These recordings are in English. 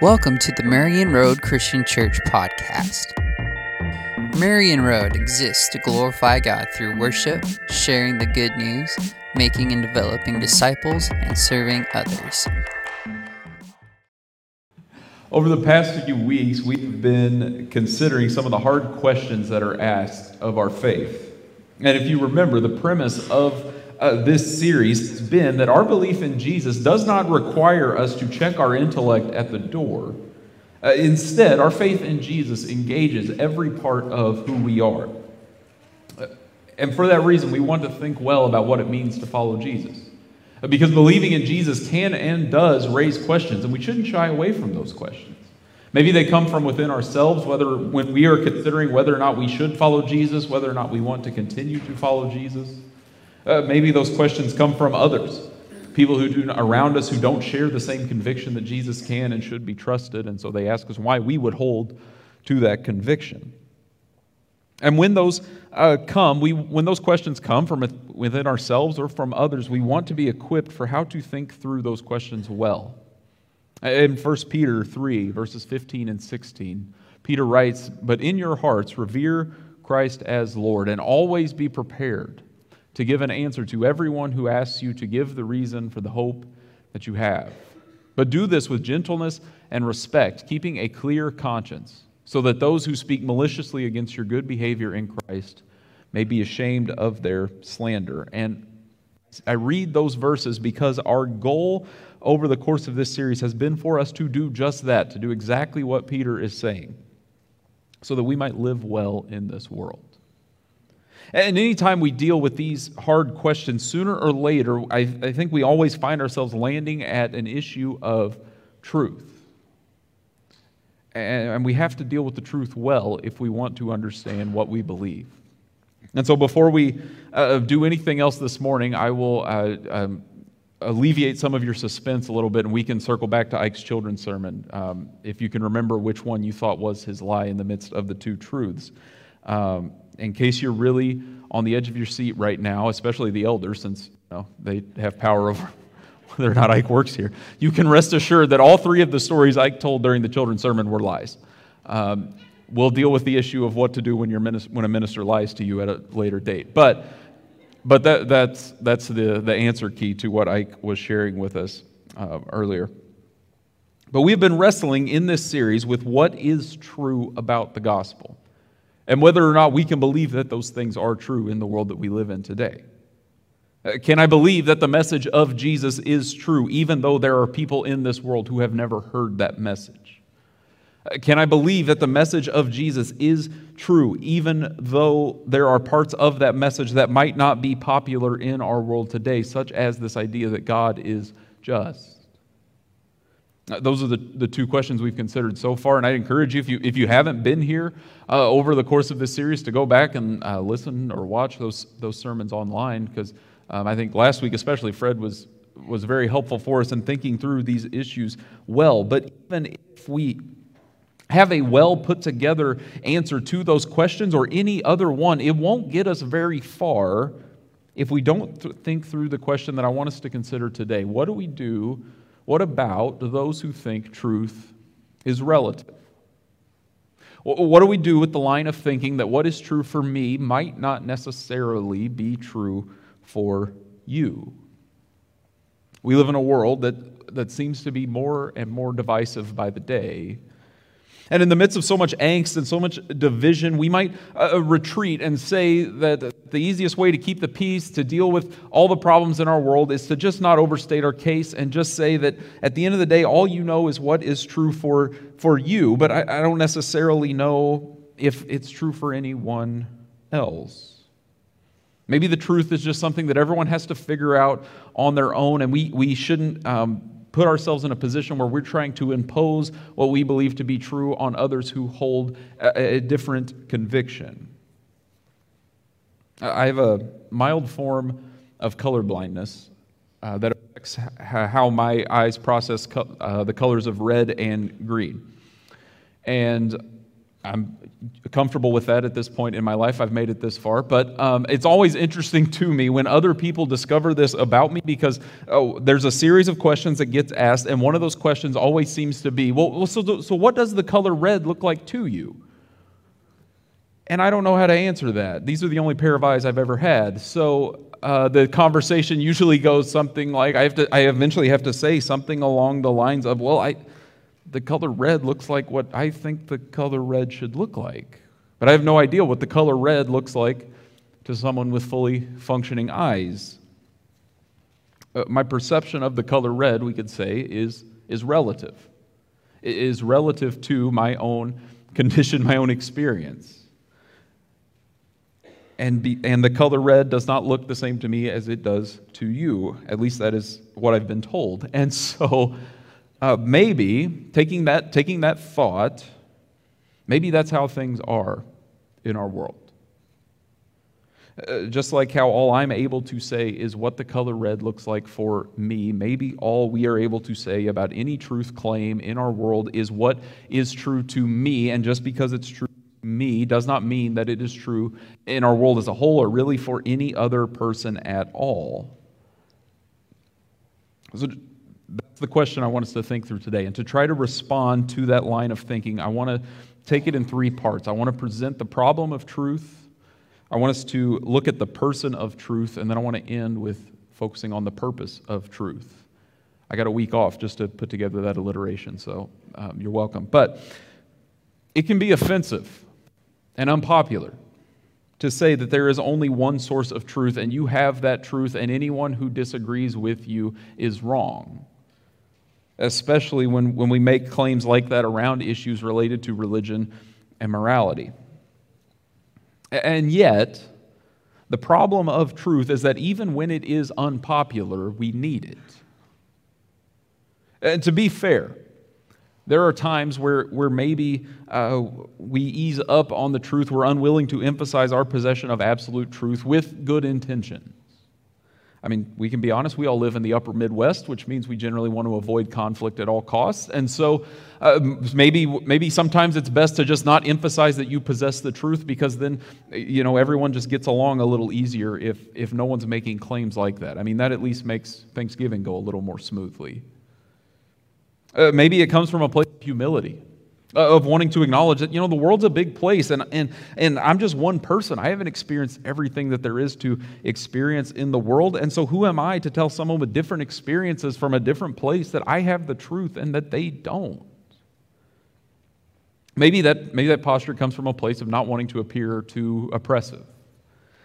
Welcome to the Marion Road Christian Church podcast. Marion Road exists to glorify God through worship, sharing the good news, making and developing disciples, and serving others. Over the past few weeks, we've been considering some of the hard questions that are asked of our faith. And if you remember, the premise of uh, this series has been that our belief in Jesus does not require us to check our intellect at the door. Uh, instead, our faith in Jesus engages every part of who we are. Uh, and for that reason, we want to think well about what it means to follow Jesus. Because believing in Jesus can and does raise questions, and we shouldn't shy away from those questions. Maybe they come from within ourselves, whether when we are considering whether or not we should follow Jesus, whether or not we want to continue to follow Jesus. Uh, maybe those questions come from others, people who do around us who don't share the same conviction that Jesus can and should be trusted, and so they ask us why we would hold to that conviction. And when those uh, come, we, when those questions come from within ourselves or from others, we want to be equipped for how to think through those questions well. In 1 Peter 3, verses 15 and 16, Peter writes, But in your hearts revere Christ as Lord, and always be prepared to give an answer to everyone who asks you to give the reason for the hope that you have. But do this with gentleness and respect, keeping a clear conscience so that those who speak maliciously against your good behavior in Christ may be ashamed of their slander. And I read those verses because our goal over the course of this series has been for us to do just that, to do exactly what Peter is saying, so that we might live well in this world. And anytime we deal with these hard questions, sooner or later, I, I think we always find ourselves landing at an issue of truth. And we have to deal with the truth well if we want to understand what we believe. And so, before we uh, do anything else this morning, I will uh, um, alleviate some of your suspense a little bit, and we can circle back to Ike's children's sermon um, if you can remember which one you thought was his lie in the midst of the two truths. Um, in case you're really on the edge of your seat right now, especially the elders, since you know, they have power over whether or not Ike works here, you can rest assured that all three of the stories Ike told during the children's sermon were lies. Um, we'll deal with the issue of what to do when, your minister, when a minister lies to you at a later date. But, but that, that's, that's the, the answer key to what Ike was sharing with us uh, earlier. But we've been wrestling in this series with what is true about the gospel and whether or not we can believe that those things are true in the world that we live in today. Uh, can I believe that the message of Jesus is true, even though there are people in this world who have never heard that message? Uh, can I believe that the message of Jesus is true, even though there are parts of that message that might not be popular in our world today, such as this idea that God is just? Uh, those are the, the two questions we've considered so far, and I'd encourage you, if you, if you haven't been here uh, over the course of this series, to go back and uh, listen or watch those, those sermons online, because um, I think last week, especially, Fred was, was very helpful for us in thinking through these issues well. But even if we have a well put together answer to those questions or any other one, it won't get us very far if we don't th- think through the question that I want us to consider today. What do we do? What about those who think truth is relative? What do we do with the line of thinking that what is true for me might not necessarily be true for you. We live in a world that, that seems to be more and more divisive by the day. And in the midst of so much angst and so much division, we might uh, uh, retreat and say that the easiest way to keep the peace, to deal with all the problems in our world, is to just not overstate our case and just say that at the end of the day, all you know is what is true for, for you. But I, I don't necessarily know if it's true for anyone else. Maybe the truth is just something that everyone has to figure out on their own, and we, we shouldn't um, put ourselves in a position where we're trying to impose what we believe to be true on others who hold a, a different conviction. I have a mild form of colorblindness uh, that affects how my eyes process co- uh, the colors of red and green. And I'm comfortable with that at this point in my life. I've made it this far. But um, it's always interesting to me when other people discover this about me because oh, there's a series of questions that gets asked, and one of those questions always seems to be, well, so, so what does the color red look like to you? And I don't know how to answer that. These are the only pair of eyes I've ever had. So uh, the conversation usually goes something like I have to. I eventually have to say something along the lines of, "Well, I, the color red looks like what I think the color red should look like. But I have no idea what the color red looks like to someone with fully functioning eyes. Uh, my perception of the color red, we could say, is, is relative. It is relative to my own condition, my own experience. And, be, and the color red does not look the same to me as it does to you. At least that is what I've been told. And so uh, maybe taking that, taking that thought, maybe that's how things are in our world. Uh, just like how all I'm able to say is what the color red looks like for me, maybe all we are able to say about any truth claim in our world is what is true to me, and just because it's true to me does not mean that it is true in our world as a whole or really for any other person at all. So, that's the question I want us to think through today. And to try to respond to that line of thinking, I want to take it in three parts. I want to present the problem of truth, I want us to look at the person of truth, and then I want to end with focusing on the purpose of truth. I got a week off just to put together that alliteration, so um, you're welcome. But it can be offensive and unpopular to say that there is only one source of truth and you have that truth, and anyone who disagrees with you is wrong especially when, when we make claims like that around issues related to religion and morality. And yet, the problem of truth is that even when it is unpopular, we need it. And to be fair, there are times where, where maybe uh, we ease up on the truth. We're unwilling to emphasize our possession of absolute truth with good intention. I mean, we can be honest, we all live in the upper Midwest, which means we generally want to avoid conflict at all costs. And so uh, maybe, maybe sometimes it's best to just not emphasize that you possess the truth because then, you know, everyone just gets along a little easier if, if no one's making claims like that. I mean, that at least makes Thanksgiving go a little more smoothly. Uh, maybe it comes from a place of humility. Uh, of wanting to acknowledge that you know the world's a big place and, and, and i'm just one person. I haven't experienced everything that there is to experience in the world and so who am i to tell someone with different experiences from a different place that i have the truth and that they don't? Maybe that maybe that posture comes from a place of not wanting to appear too oppressive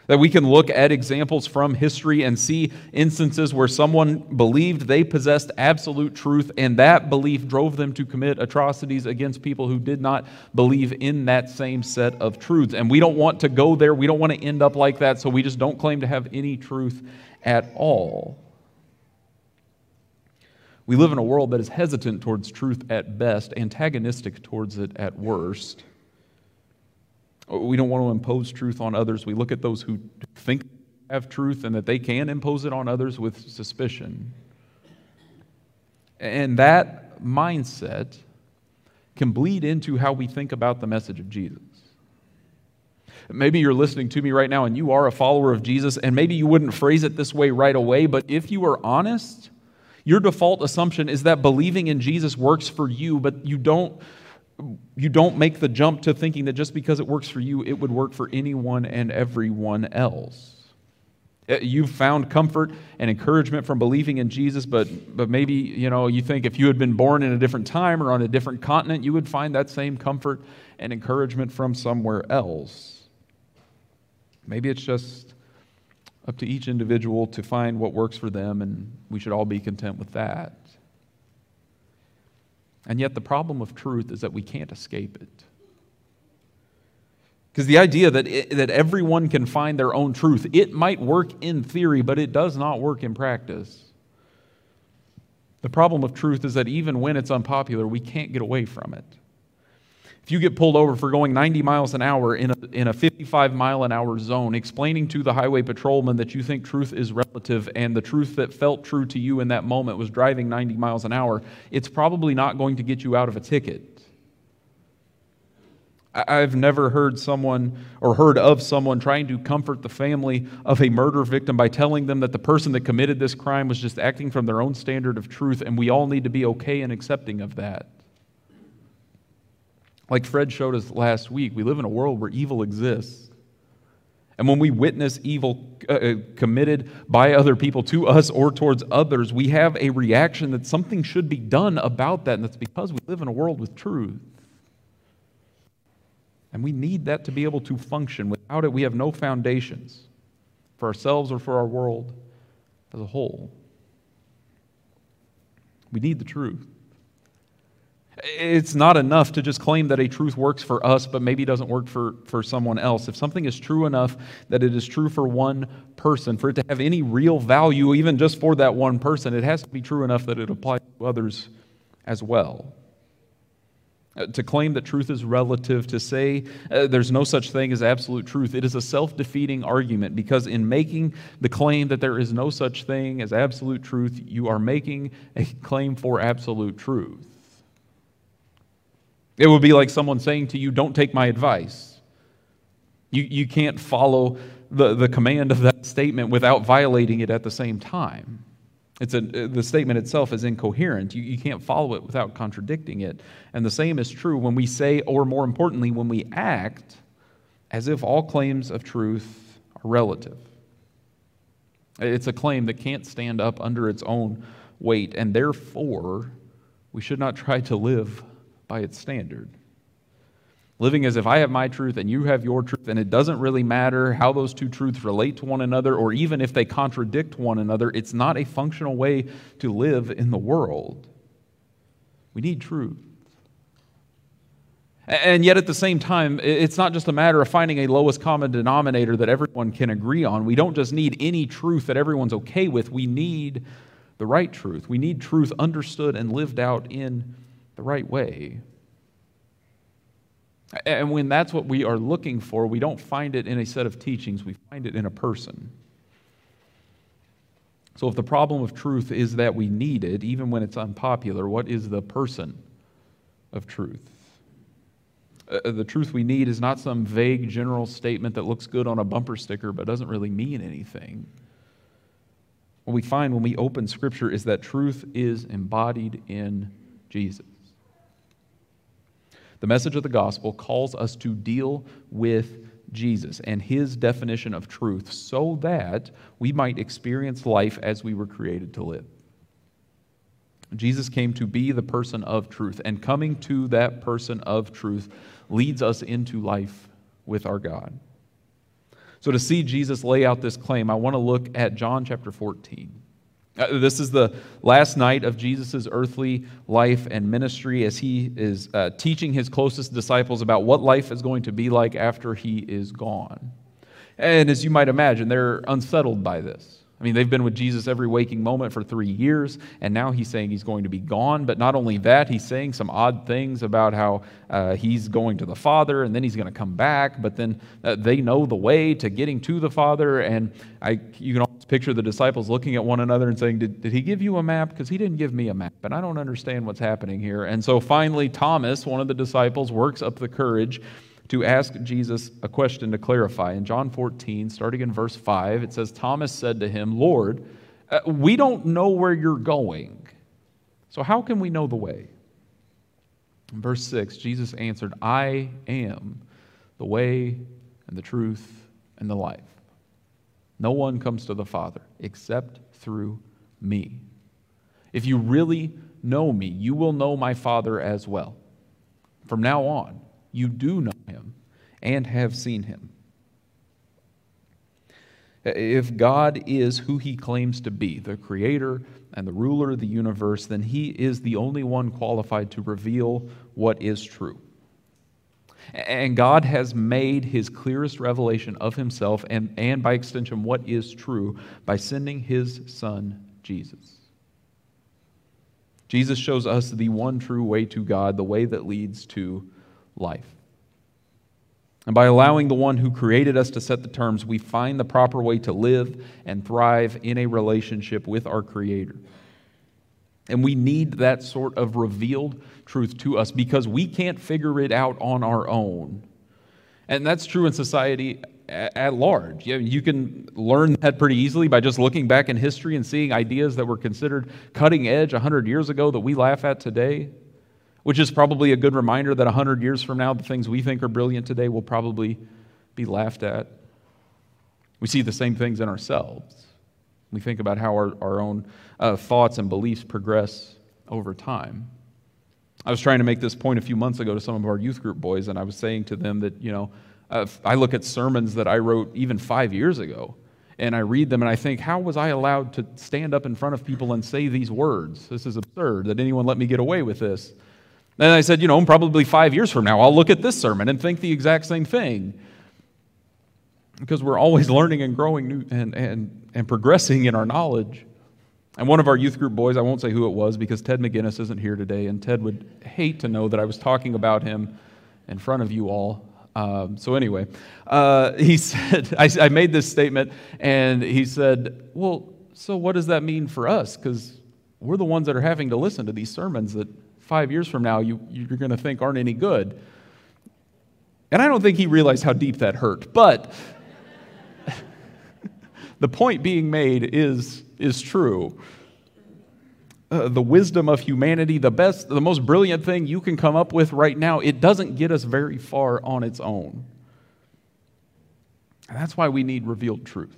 that we can look at examples from history and see instances where someone believed they possessed absolute truth, and that belief drove them to commit atrocities against people who did not believe in that same set of truths. And we don't want to go there. We don't want to end up like that, so we just don't claim to have any truth at all. We live in a world that is hesitant towards truth at best, antagonistic towards it at worst. We don't want to impose truth on others. We look at those who think have truth and that they can impose it on others with suspicion. And that mindset can bleed into how we think about the message of Jesus. Maybe you're listening to me right now and you are a follower of Jesus, and maybe you wouldn't phrase it this way right away, but if you are honest, your default assumption is that believing in Jesus works for you, but you don't you don't make the jump to thinking that just because it works for you, it would work for anyone and everyone else. Uh, you've found comfort and encouragement from believing in Jesus, but, but maybe you know you think if you had been born in a different time or on a different continent, you would find that same comfort and encouragement from somewhere else. Maybe it's just up to each individual to find what works for them, and we should all be content with that. And yet, the problem of truth is that we can't escape it. Because the idea that, it, that everyone can find their own truth, it might work in theory, but it does not work in practice. The problem of truth is that even when it's unpopular, we can't get away from it. If you get pulled over for going 90 miles an hour in a, in a 55 mile an hour zone, explaining to the highway patrolman that you think truth is relative and the truth that felt true to you in that moment was driving 90 miles an hour, it's probably not going to get you out of a ticket. I've never heard someone or heard of someone trying to comfort the family of a murder victim by telling them that the person that committed this crime was just acting from their own standard of truth, and we all need to be okay and accepting of that. Like Fred showed us last week, we live in a world where evil exists. And when we witness evil uh, uh committed by other people to us or towards others, we have a reaction that something should be done about that, and that's because we live in a world with truth. And we need that to be able to function. Without it, we have no foundations for ourselves or for our world as a whole. We need the truth. It's not enough to just claim that a truth works for us, but maybe doesn't work for, for someone else. If something is true enough that it is true for one person, for it to have any real value, even just for that one person, it has to be true enough that it applies to others as well. Uh, to claim that truth is relative, to say uh, there's no such thing as absolute truth, it is a self defeating argument because in making the claim that there is no such thing as absolute truth, you are making a claim for absolute truth. It would be like someone saying to you, Don't take my advice. You, you can't follow the, the command of that statement without violating it at the same time. It's a, the statement itself is incoherent. You, you can't follow it without contradicting it. And the same is true when we say, or more importantly, when we act as if all claims of truth are relative. It's a claim that can't stand up under its own weight, and therefore, we should not try to live by its standard. Living as if I have my truth and you have your truth, and it doesn't really matter how those two truths relate to one another or even if they contradict one another, it's not a functional way to live in the world. We need truth. And yet, at the same time, it's not just a matter of finding a lowest common denominator that everyone can agree on. We don't just need any truth that everyone's okay with. We need the right truth. We need truth understood and lived out in the right way. And when that's what we are looking for, we don't find it in a set of teachings, we find it in a person. So, if the problem of truth is that we need it, even when it's unpopular, what is the person of truth? Uh, the truth we need is not some vague general statement that looks good on a bumper sticker but doesn't really mean anything. What we find when we open Scripture is that truth is embodied in Jesus. The message of the gospel calls us to deal with Jesus and his definition of truth so that we might experience life as we were created to live. Jesus came to be the person of truth, and coming to that person of truth leads us into life with our God. So, to see Jesus lay out this claim, I want to look at John chapter 14. Uh, this is the last night of Jesus' earthly life and ministry as he is uh, teaching his closest disciples about what life is going to be like after he is gone. And as you might imagine, they're unsettled by this. I mean, they've been with Jesus every waking moment for three years, and now he's saying he's going to be gone. But not only that, he's saying some odd things about how uh, he's going to the Father, and then he's going to come back. But then uh, they know the way to getting to the Father, and I, you can picture the disciples looking at one another and saying, Did, did he give you a map? Because he didn't give me a map, and I don't understand what's happening here. And so finally, Thomas, one of the disciples, works up the courage to ask Jesus a question to clarify. In John 14, starting in verse 5, it says, Thomas said to him, Lord, uh, we don't know where you're going, so how can we know the way? In verse 6, Jesus answered, I am the way and the truth and the life. No one comes to the Father except through me. If you really know me, you will know my Father as well. From now on, you do know him and have seen him. If God is who he claims to be, the creator and the ruler of the universe, then he is the only one qualified to reveal what is true. And God has made his clearest revelation of himself and, and by extension, what is true by sending his son, Jesus. Jesus shows us the one true way to God, the way that leads to life. And by allowing the one who created us to set the terms, we find the proper way to live and thrive in a relationship with our Creator. And we need that sort of revealed truth to us because we can't figure it out on our own. And that's true in society at large. You can learn that pretty easily by just looking back in history and seeing ideas that were considered cutting edge 100 years ago that we laugh at today, which is probably a good reminder that 100 years from now, the things we think are brilliant today will probably be laughed at. We see the same things in ourselves. We think about how our, our own uh, thoughts and beliefs progress over time. I was trying to make this point a few months ago to some of our youth group boys, and I was saying to them that, you know, uh, I look at sermons that I wrote even five years ago, and I read them and I think, how was I allowed to stand up in front of people and say these words? This is absurd that anyone let me get away with this. And I said, you know, probably five years from now, I'll look at this sermon and think the exact same thing. Because we're always learning and growing new and, and, and progressing in our knowledge. And one of our youth group boys, I won't say who it was because Ted McGinnis isn't here today, and Ted would hate to know that I was talking about him in front of you all. Um, so, anyway, uh, he said, I, I, made this statement, and he said, Well, so what does that mean for us? Because we're the ones that are having to listen to these sermons that five years from now you, you're going to think aren't any good. And I don't think he realized how deep that hurt. But the point being made is, is true. Uh, the wisdom of humanity, the best, the most brilliant thing you can come up with right now, it doesn't get us very far on its own. And that's why we need revealed truth.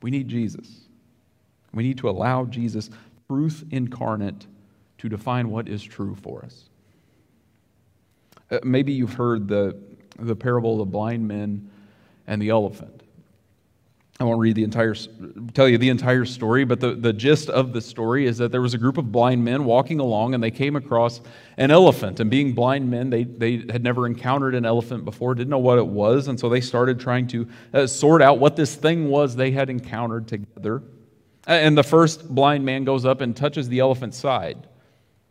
We need Jesus. We need to allow Jesus, truth incarnate, to define what is true for us. Uh, maybe you've heard the, the parable of the blind men and the elephant. I won't read the entire, tell you the entire story, but the, the gist of the story is that there was a group of blind men walking along and they came across an elephant. And being blind men, they, they had never encountered an elephant before, didn't know what it was. And so they started trying to uh, sort out what this thing was they had encountered together. And the first blind man goes up and touches the elephant's side.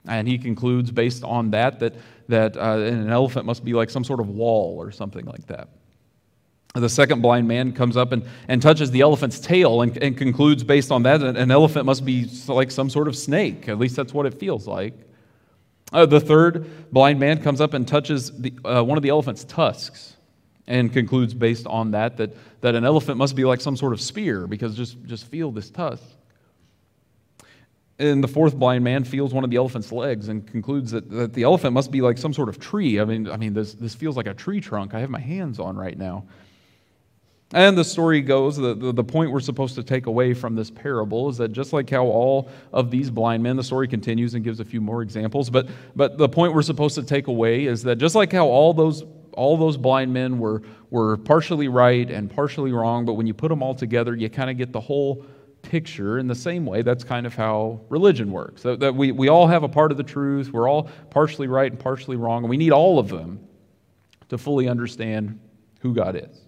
And he concludes, based on that, that, that uh, an elephant must be like some sort of wall or something like that. The second blind man comes up and, and touches the elephant's tail and, and concludes, based on that, an elephant must be like some sort of snake. At least that's what it feels like. Uh, the third blind man comes up and touches the, uh, one of the elephant's tusks and concludes, based on that, that, that an elephant must be like some sort of spear because just, just feel this tusk. And the fourth blind man feels one of the elephant's legs and concludes that, that the elephant must be like some sort of tree. I mean, I mean this, this feels like a tree trunk I have my hands on right now. And the story goes, the, the, the, point we're supposed to take away from this parable is that just like how all of these blind men, the story continues and gives a few more examples, but, but the point we're supposed to take away is that just like how all those, all those blind men were, were partially right and partially wrong, but when you put them all together, you kind of get the whole picture in the same way. That's kind of how religion works. That, that we, we all have a part of the truth, we're all partially right and partially wrong, and we need all of them to fully understand who God is.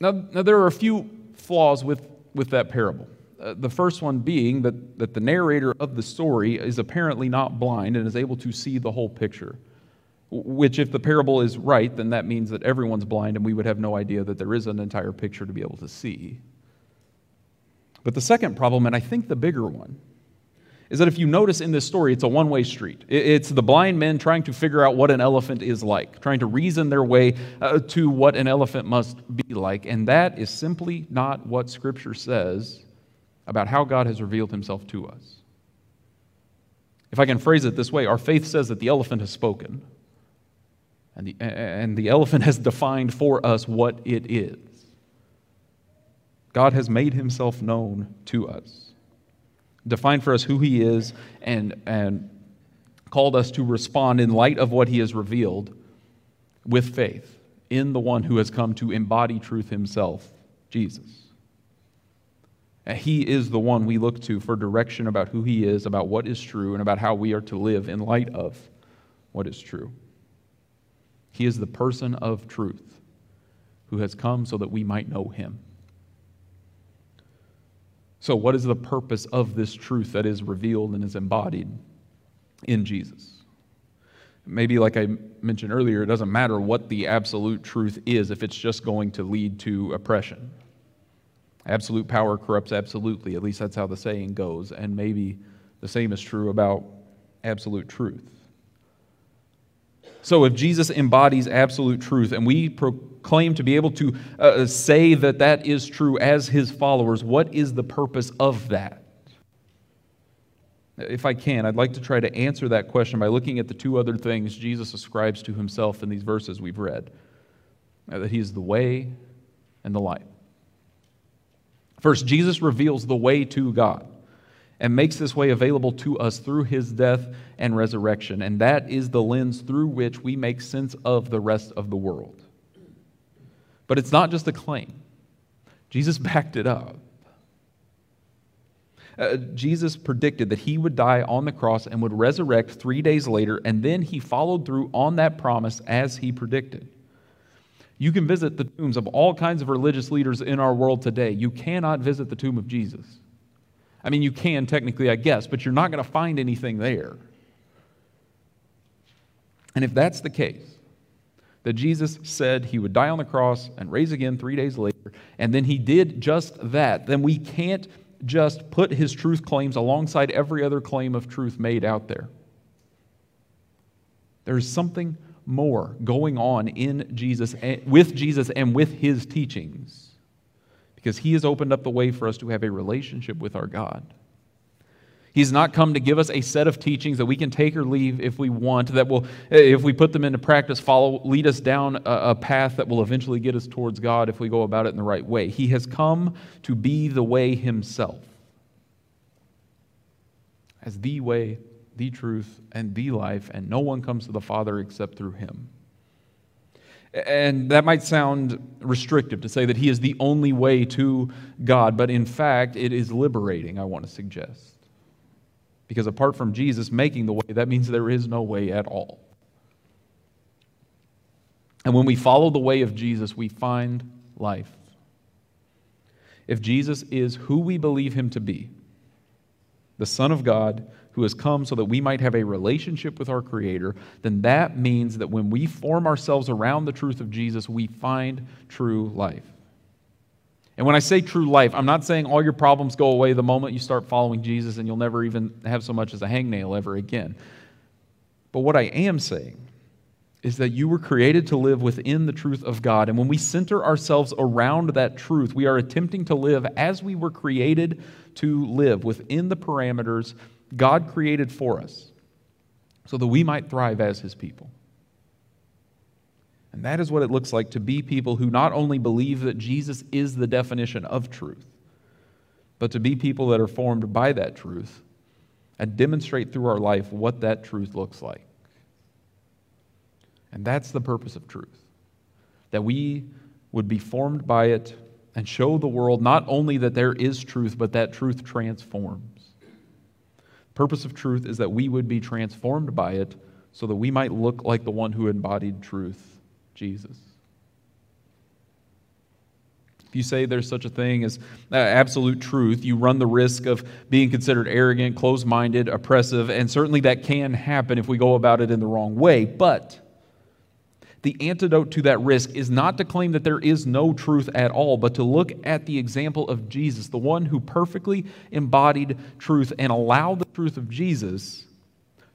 Now, now there are a few flaws with, with that parable. Uh, the first one being that, that the narrator of the story is apparently not blind and is able to see the whole picture. Which, if the parable is right, then that means that everyone's blind and we would have no idea that there is an entire picture to be able to see. But the second problem, and I think the bigger one, is that if you notice in this story, it's a one way street. It's the blind men trying to figure out what an elephant is like, trying to reason their way uh, to what an elephant must be like. And that is simply not what Scripture says about how God has revealed himself to us. If I can phrase it this way, our faith says that the elephant has spoken, and the, and the elephant has defined for us what it is. God has made himself known to us defined for us who he is and, and called us to respond in light of what he has revealed with faith in the one who has come to embody truth himself, Jesus. And he is the one we look to for direction about who he is, about what is true, and about how we are to live in light of what is true. He is the person of truth who has come so that we might know him. So, what is the purpose of this truth that is revealed and is embodied in Jesus? Maybe, like I mentioned earlier, it doesn't matter what the absolute truth is if it's just going to lead to oppression. Absolute power corrupts absolutely. At least that's how the saying goes. And maybe the same is true about absolute truth. So, if Jesus embodies absolute truth and we proclaim to be able to uh, say that that is true as his followers, what is the purpose of that? If I can, I'd like to try to answer that question by looking at the two other things Jesus ascribes to himself in these verses we've read uh, that he is the way and the light. First, Jesus reveals the way to God and makes this way available to us through his death and resurrection. And that is the lens through which we make sense of the rest of the world. But it's not just a claim, Jesus backed it up. Uh, Jesus predicted that he would die on the cross and would resurrect three days later, and then he followed through on that promise as he predicted. You can visit the tombs of all kinds of religious leaders in our world today. You cannot visit the tomb of Jesus. I mean, you can technically, I guess, but you're not going to find anything there. And if that's the case, that Jesus said he would die on the cross and raise again three days later, and then he did just that, then we can't just put his truth claims alongside every other claim of truth made out there. There's something more going on in Jesus, eh, with Jesus and with his teachings because he has opened up the way for us to have a relationship with our God. He's not come to give us a set of teachings that we can take or leave if we want, that will, eh, if we put them into practice, follow, lead us down a, a, path that will eventually get us towards God if we go about it in the right way. He has come to be the way himself as the way the truth, and the life, and no one comes to the Father except through him. And that might sound restrictive to say that he is the only way to God, but in fact, it is liberating, I want to suggest. Because apart from Jesus making the way, that means there is no way at all. And when we follow the way of Jesus, we find life. If Jesus is who we believe him to be, the Son of God, who has come so that we might have a relationship with our Creator, then that means that when we form ourselves around the truth of Jesus, we find true life. And when I say true life, I'm not saying all your problems go away the moment you start following Jesus and you'll never even have so much as a hangnail ever again. But what I am saying is that you were created to live within the truth of God. And when we center ourselves around that truth, we are attempting to live as we were created to live within the parameters God created for us so that we might thrive as his people. And that is what it looks like to be people who not only believe that Jesus is the definition of truth, but to be people that are formed by that truth and demonstrate through our life what that truth looks like. And that's the purpose of truth that we would be formed by it and show the world not only that there is truth, but that truth transforms The purpose of truth is that we would be transformed by it so that we might look like the one who embodied truth, Jesus. If you say there's such a thing as uh, absolute truth, you run the risk of being considered arrogant, closed minded, oppressive, and certainly that can happen if we go about it in the wrong way. But the antidote to that risk is not to claim that there is no truth at all, but to look at the example of Jesus, the one who perfectly embodied truth and allowed the truth of Jesus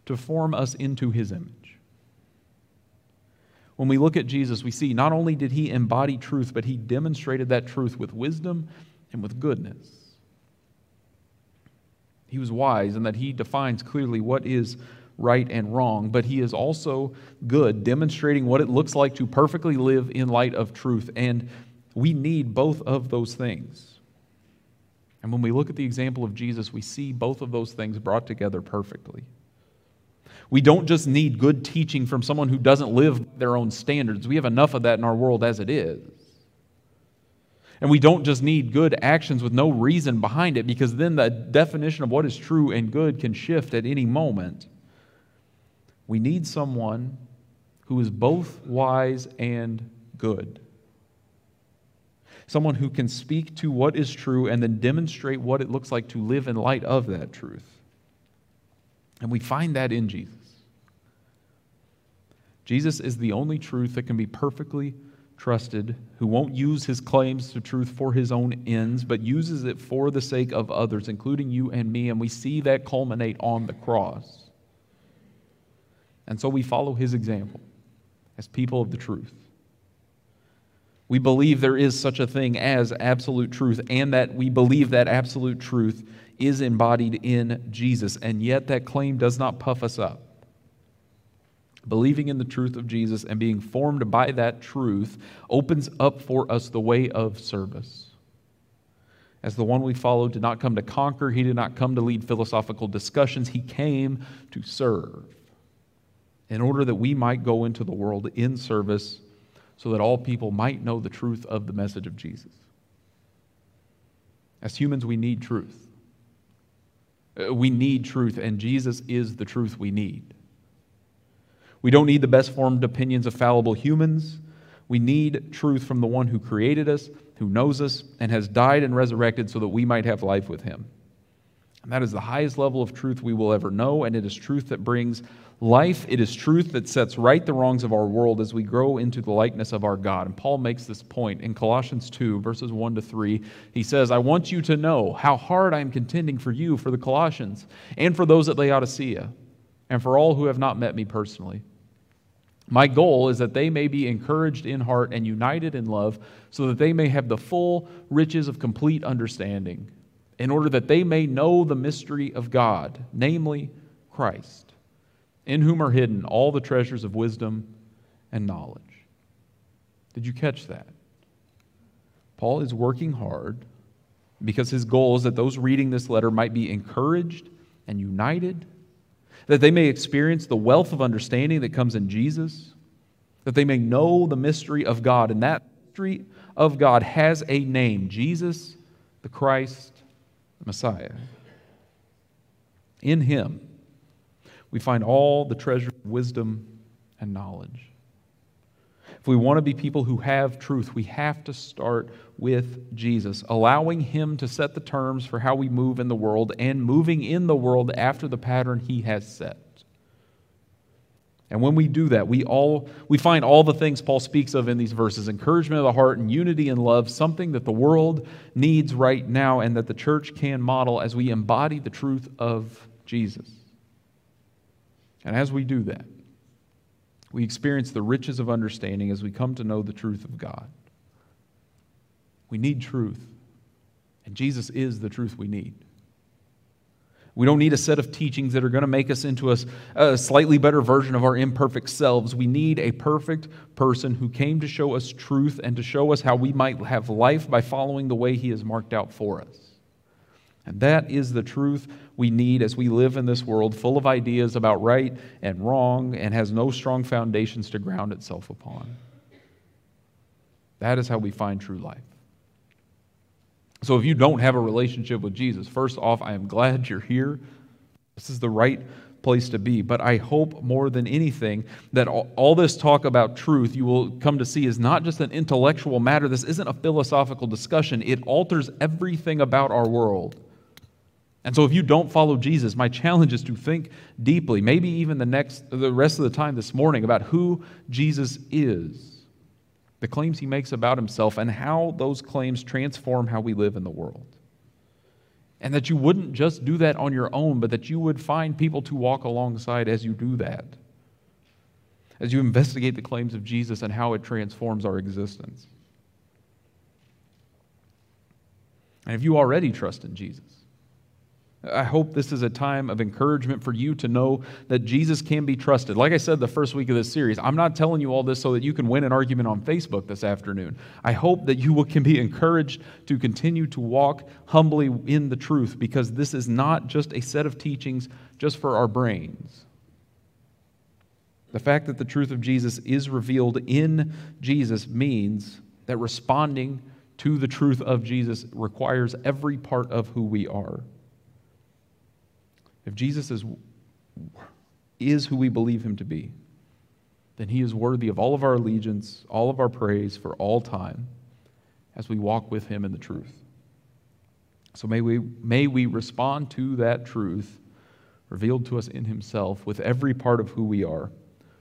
to form us into his image. When we look at Jesus, we see not only did he embody truth, but he demonstrated that truth with wisdom and with goodness. He was wise in that he defines clearly what is right and wrong, but he is also good, demonstrating what it looks like to perfectly live in light of truth. And we need both of those things. And when we look at the example of Jesus, we see both of those things brought together perfectly. We don't just need good teaching from someone who doesn't live their own standards. We have enough of that in our world as it is. And we don't just need good actions with no reason behind it, because then the definition of what is true and good can shift at any moment. We need someone who is both wise and good. Someone who can speak to what is true and then demonstrate what it looks like to live in light of that truth. And we find that in Jesus. Jesus is the only truth that can be perfectly trusted, who won't use his claims to truth for his own ends, but uses it for the sake of others, including you and me. And we see that culminate on the cross. And so we follow his example as people of the truth. We believe there is such a thing as absolute truth, and that we believe that absolute truth is embodied in Jesus. And yet, that claim does not puff us up. Believing in the truth of Jesus and being formed by that truth opens up for us the way of service. As the one we follow did not come to conquer, he did not come to lead philosophical discussions, he came to serve in order that we might go into the world in service so that all people might know the truth of the message of Jesus. As humans, we need truth. Uh, we need truth, and Jesus is the truth we need. We don't need the best formed opinions of fallible humans. We need truth from the one who created us, who knows us, and has died and resurrected so that we might have life with him. And that is the highest level of truth we will ever know, and it is truth that brings life. It is truth that sets right the wrongs of our world as we grow into the likeness of our God. And Paul makes this point in Colossians 2, verses 1 to 3. He says, I want you to know how hard I am contending for you, for the Colossians, and for those at Laodicea, and for all who have not met me personally my goal is that they may be encouraged in heart and united in love, so that they may have the full riches of complete understanding, in order that they may know the mystery of God, namely Christ, in whom are hidden all the treasures of wisdom and knowledge. Did you catch that? Paul is working hard because his goal is that those reading this letter might be encouraged and united that they may experience the wealth of understanding that comes in Jesus, that they may know the mystery of God. And that mystery of God has a name Jesus, the Christ, the Messiah. In him, we find all the treasure of wisdom and knowledge. If we want to be people who have truth, we have to start with Jesus, allowing Him to set the terms for how we move in the world and moving in the world after the pattern He has set. And when we do that, we all we find all the things Paul speaks of in these verses, encouragement of the heart and unity and love, something that the world needs right now and that the church can model as we embody the truth of Jesus. And as we do that, we experience the riches of understanding as we come to know the truth of God. We need truth, and Jesus is the truth we need. We don't need a set of teachings that are going to make us into a, a, slightly better version of our imperfect selves. We need a perfect person who came to show us truth and to show us how we might have life by following the way he has marked out for us. And that is the truth we need as we live in this world full of ideas about right and wrong and has no strong foundations to ground itself upon. That is how we find true life. So if you don't have a relationship with Jesus, first off, I am glad you're here. This is the right place to be. But I hope more than anything that all, this talk about truth you will come to see is not just an intellectual matter. This isn't a philosophical discussion, it alters everything about our world. And so if you don't follow Jesus, my challenge is to think deeply, maybe even the next the rest of the time this morning about who Jesus is, the claims he makes about himself and how those claims transform how we live in the world. And that you wouldn't just do that on your own, but that you would find people to walk alongside as you do that. As you investigate the claims of Jesus and how it transforms our existence. And if you already trust in Jesus, I hope this is a time of encouragement for you to know that Jesus can be trusted. Like I said the first week of this series, I'm not telling you all this so that you can win an argument on Facebook this afternoon. I hope that you can be encouraged to continue to walk humbly in the truth because this is not just a set of teachings just for our brains. The fact that the truth of Jesus is revealed in Jesus means that responding to the truth of Jesus requires every part of who we are. If Jesus is, is who we believe him to be, then he is worthy of all of our allegiance, all of our praise for all time as we walk with him in the truth. So may we, may we respond to that truth revealed to us in himself with every part of who we are,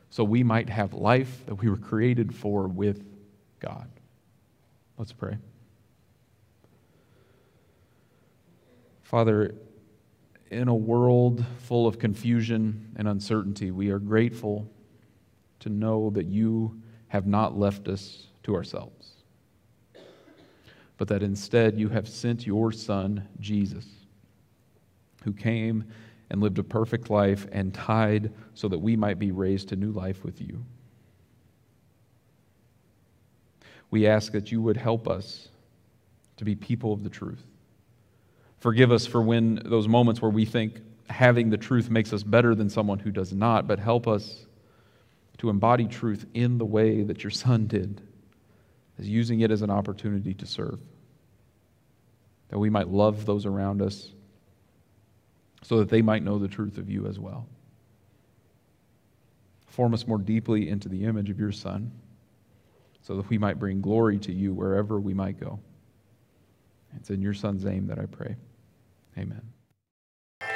so we might have life that we were created for with God. Let's pray. Father, in a world full of confusion and uncertainty, we are grateful to know that you have not left us to ourselves, but that instead you have sent your Son, Jesus, who came and lived a perfect life and died so that we might be raised to new life with you. We ask that you would help us to be people of the truth. Forgive us for when those moments where we think having the truth makes us better than someone who does not, but help us to embody truth in the way that your son did, as using it as an opportunity to serve. That we might love those around us so that they might know the truth of you as well. Form us more deeply into the image of your son so that we might bring glory to you wherever we might go. It's in your son's name that I pray. Amen.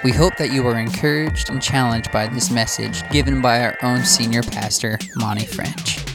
We hope that you were encouraged and challenged by this message given by our own senior pastor, Monty French.